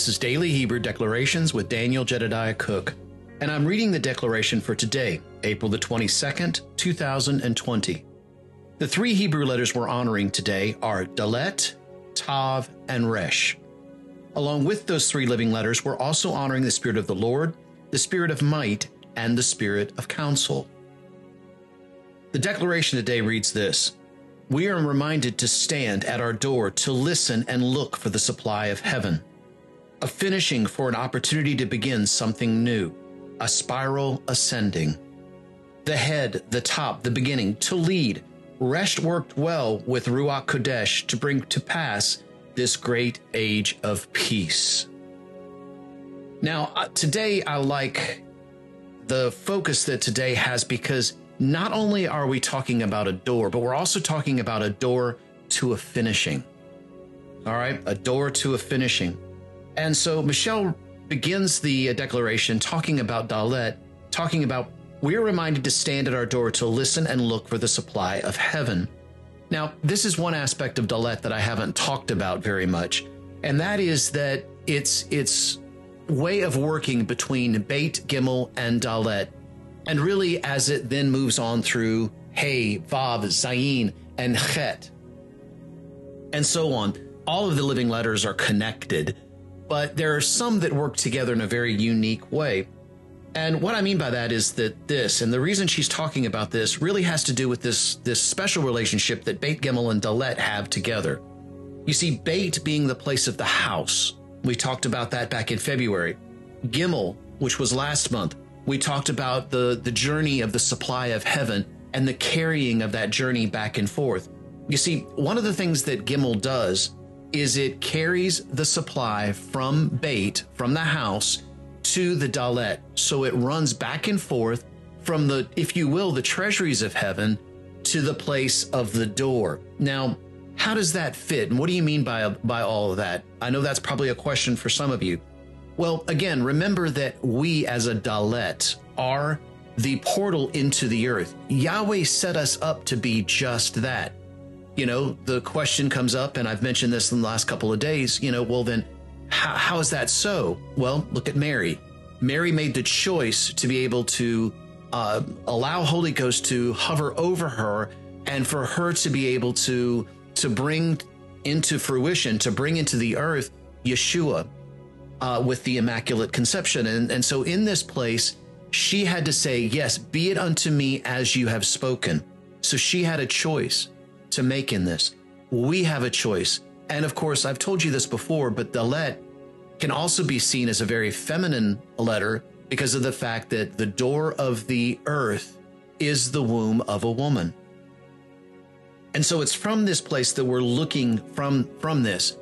This is Daily Hebrew Declarations with Daniel Jedediah Cook, and I'm reading the declaration for today, April the 22nd, 2020. The three Hebrew letters we're honoring today are Dalet, Tav, and Resh. Along with those three living letters, we're also honoring the Spirit of the Lord, the Spirit of might, and the Spirit of counsel. The declaration today reads this We are reminded to stand at our door to listen and look for the supply of heaven a finishing for an opportunity to begin something new, a spiral ascending. The head, the top, the beginning, to lead. Resh worked well with Ruach Kodesh to bring to pass this great age of peace. Now, uh, today I like the focus that today has because not only are we talking about a door, but we're also talking about a door to a finishing. All right, a door to a finishing. And so Michelle begins the uh, declaration talking about Dalet, talking about we're reminded to stand at our door to listen and look for the supply of heaven. Now, this is one aspect of Dalet that I haven't talked about very much, and that is that it's its way of working between Beit, Gimel, and Dalet, and really as it then moves on through Hey, Vav, Zayin, and Chet, and so on. All of the living letters are connected but there are some that work together in a very unique way. And what I mean by that is that this, and the reason she's talking about this, really has to do with this, this special relationship that Beit Gimel and Dalet have together. You see, Beit being the place of the house. We talked about that back in February. Gimel, which was last month, we talked about the, the journey of the supply of heaven and the carrying of that journey back and forth. You see, one of the things that Gimel does is it carries the supply from Beit from the house, to the Dalet. So it runs back and forth from the, if you will, the treasuries of heaven to the place of the door. Now, how does that fit? And what do you mean by, by all of that? I know that's probably a question for some of you. Well, again, remember that we as a Dalet are the portal into the earth. Yahweh set us up to be just that you know, the question comes up, and I've mentioned this in the last couple of days, you know, well, then how, how is that so? Well, look at Mary. Mary made the choice to be able to uh, allow Holy Ghost to hover over her and for her to be able to to bring into fruition, to bring into the earth Yeshua uh, with the Immaculate Conception. And, and so in this place, she had to say, Yes, be it unto me as you have spoken. So she had a choice to make in this. We have a choice. And of course, I've told you this before, but Dalet can also be seen as a very feminine letter because of the fact that the door of the earth is the womb of a woman. And so it's from this place that we're looking from, from this.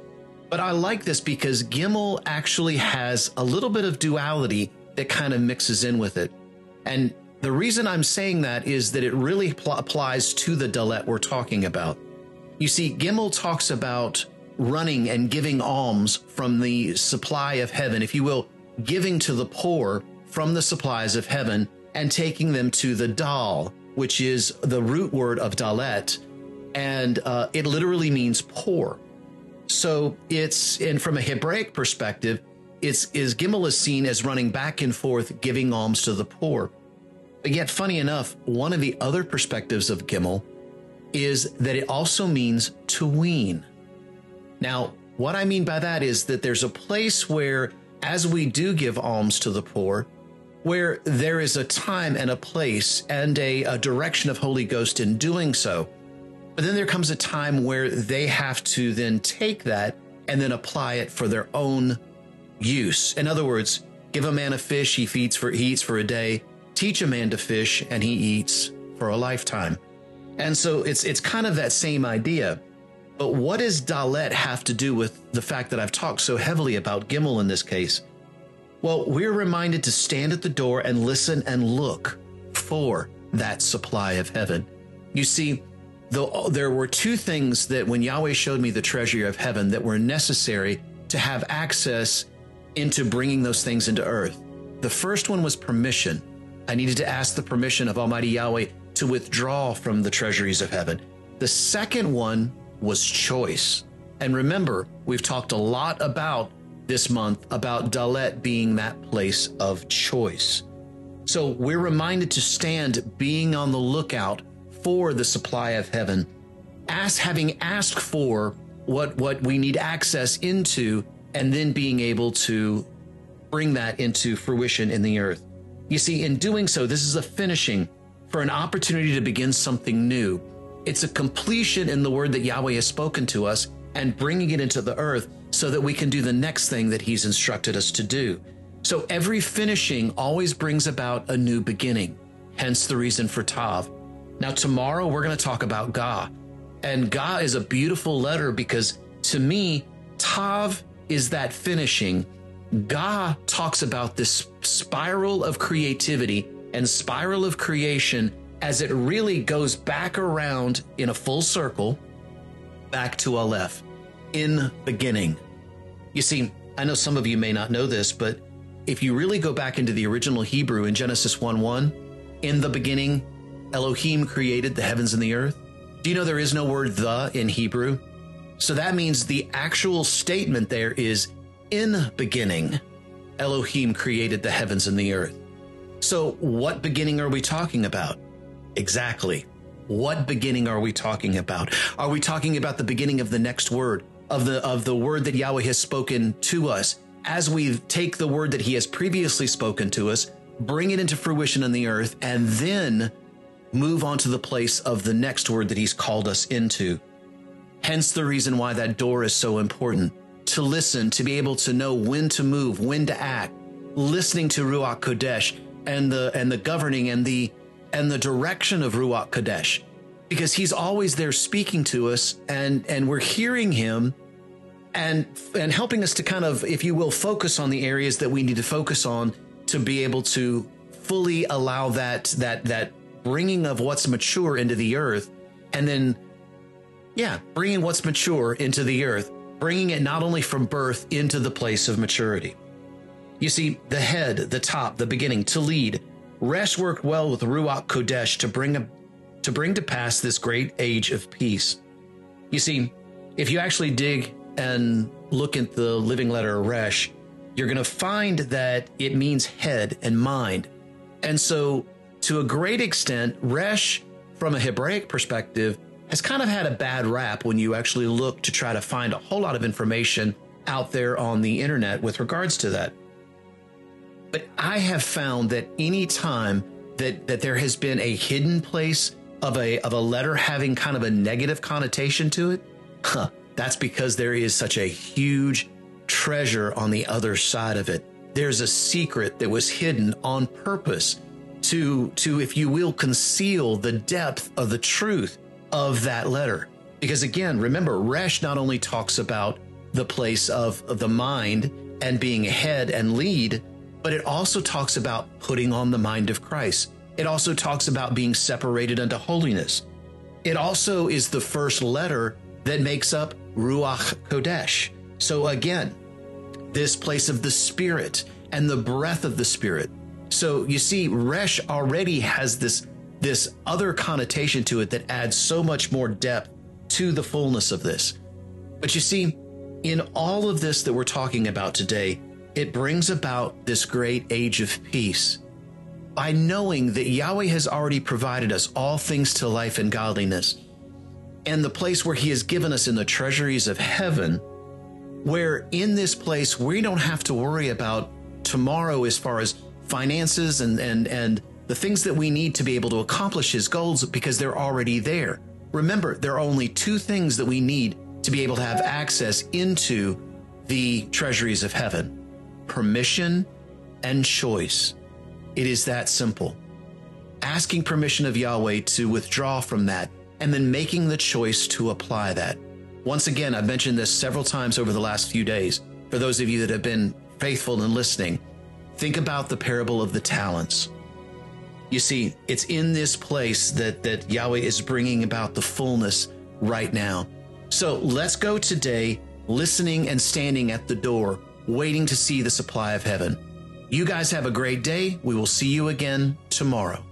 But I like this because Gimel actually has a little bit of duality that kind of mixes in with it. And the reason I'm saying that is that it really pl- applies to the Dalet we're talking about. You see, Gimel talks about running and giving alms from the supply of heaven, if you will, giving to the poor from the supplies of heaven and taking them to the Dal, which is the root word of Dalet, and uh, it literally means poor. So it's, and from a Hebraic perspective, it's is Gimel is seen as running back and forth, giving alms to the poor. But yet, funny enough, one of the other perspectives of Gimel is that it also means to wean. Now, what I mean by that is that there's a place where, as we do give alms to the poor, where there is a time and a place and a, a direction of Holy Ghost in doing so. But then there comes a time where they have to then take that and then apply it for their own use. In other words, give a man a fish, he feeds for he eats for a day. Teach a man to fish and he eats for a lifetime. And so it's it's kind of that same idea. But what does Dalet have to do with the fact that I've talked so heavily about Gimel in this case? Well, we're reminded to stand at the door and listen and look for that supply of heaven. You see, though there were two things that when Yahweh showed me the treasury of heaven that were necessary to have access into bringing those things into earth. The first one was permission. I needed to ask the permission of Almighty Yahweh to withdraw from the treasuries of heaven. The second one was choice. And remember, we've talked a lot about this month about Dalet being that place of choice. So we're reminded to stand being on the lookout for the supply of heaven, as having asked for what, what we need access into, and then being able to bring that into fruition in the earth. You see, in doing so, this is a finishing for an opportunity to begin something new. It's a completion in the word that Yahweh has spoken to us and bringing it into the earth so that we can do the next thing that He's instructed us to do. So every finishing always brings about a new beginning, hence the reason for Tav. Now, tomorrow we're going to talk about Ga. And Ga is a beautiful letter because to me, Tav is that finishing. Ga talks about this spiral of creativity and spiral of creation as it really goes back around in a full circle back to Aleph in beginning. You see, I know some of you may not know this, but if you really go back into the original Hebrew in Genesis 1 1, in the beginning, Elohim created the heavens and the earth. Do you know there is no word the in Hebrew? So that means the actual statement there is in beginning, Elohim created the heavens and the earth. So what beginning are we talking about? Exactly. What beginning are we talking about? Are we talking about the beginning of the next word, of the of the word that Yahweh has spoken to us as we take the word that he has previously spoken to us, bring it into fruition in the earth and then move on to the place of the next word that he's called us into. Hence the reason why that door is so important. To listen, to be able to know when to move, when to act, listening to Ruach Kodesh and the and the governing and the and the direction of Ruach Kodesh. Because he's always there speaking to us and and we're hearing him and and helping us to kind of, if you will, focus on the areas that we need to focus on to be able to fully allow that that that bringing of what's mature into the earth and then yeah bringing what's mature into the earth bringing it not only from birth into the place of maturity. You see the head the top the beginning to lead Resh worked well with ruach kodesh to bring a, to bring to pass this great age of peace. You see if you actually dig and look at the living letter resh you're going to find that it means head and mind. And so to a great extent, Resh, from a Hebraic perspective, has kind of had a bad rap when you actually look to try to find a whole lot of information out there on the internet with regards to that. But I have found that any time that, that there has been a hidden place of a, of a letter having kind of a negative connotation to it, huh, that's because there is such a huge treasure on the other side of it. There's a secret that was hidden on purpose to to if you will conceal the depth of the truth of that letter. Because again remember resh not only talks about the place of, the mind and being head and lead but it also talks about putting on the mind of christ. It also talks about being separated unto holiness. It also is the first letter that makes up ruach kodesh. So again this place of the spirit and the breath of the spirit. So you see, Resh already has this this other connotation to it that adds so much more depth to the fullness of this. But you see, in all of this that we're talking about today, it brings about this great age of peace by knowing that Yahweh has already provided us all things to life and godliness, and the place where He has given us in the treasuries of heaven, where in this place we don't have to worry about tomorrow as far as finances and and and the things that we need to be able to accomplish his goals because they're already there. Remember, there are only two things that we need to be able to have access into the treasuries of heaven permission and choice. It is that simple. Asking permission of Yahweh to withdraw from that and then making the choice to apply that. Once again, I've mentioned this several times over the last few days. For those of you that have been faithful and listening, Think about the parable of the talents. You see, it's in this place that, that Yahweh is bringing about the fullness right now. So let's go today, listening and standing at the door, waiting to see the supply of heaven. You guys have a great day. We will see you again tomorrow.